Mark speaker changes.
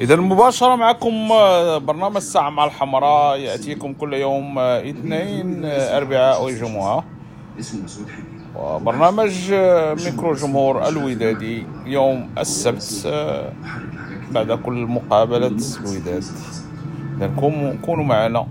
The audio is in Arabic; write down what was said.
Speaker 1: إذا مباشرة معكم آه، برنامج الساعة مع الحمراء. يأتيكم كل يوم آه، اثنين آه، أربعاء وجمعة. وبرنامج ميكرو جمهور الودادي يوم السبت بعد كل مقابلة الوداد. إذا كونوا معنا.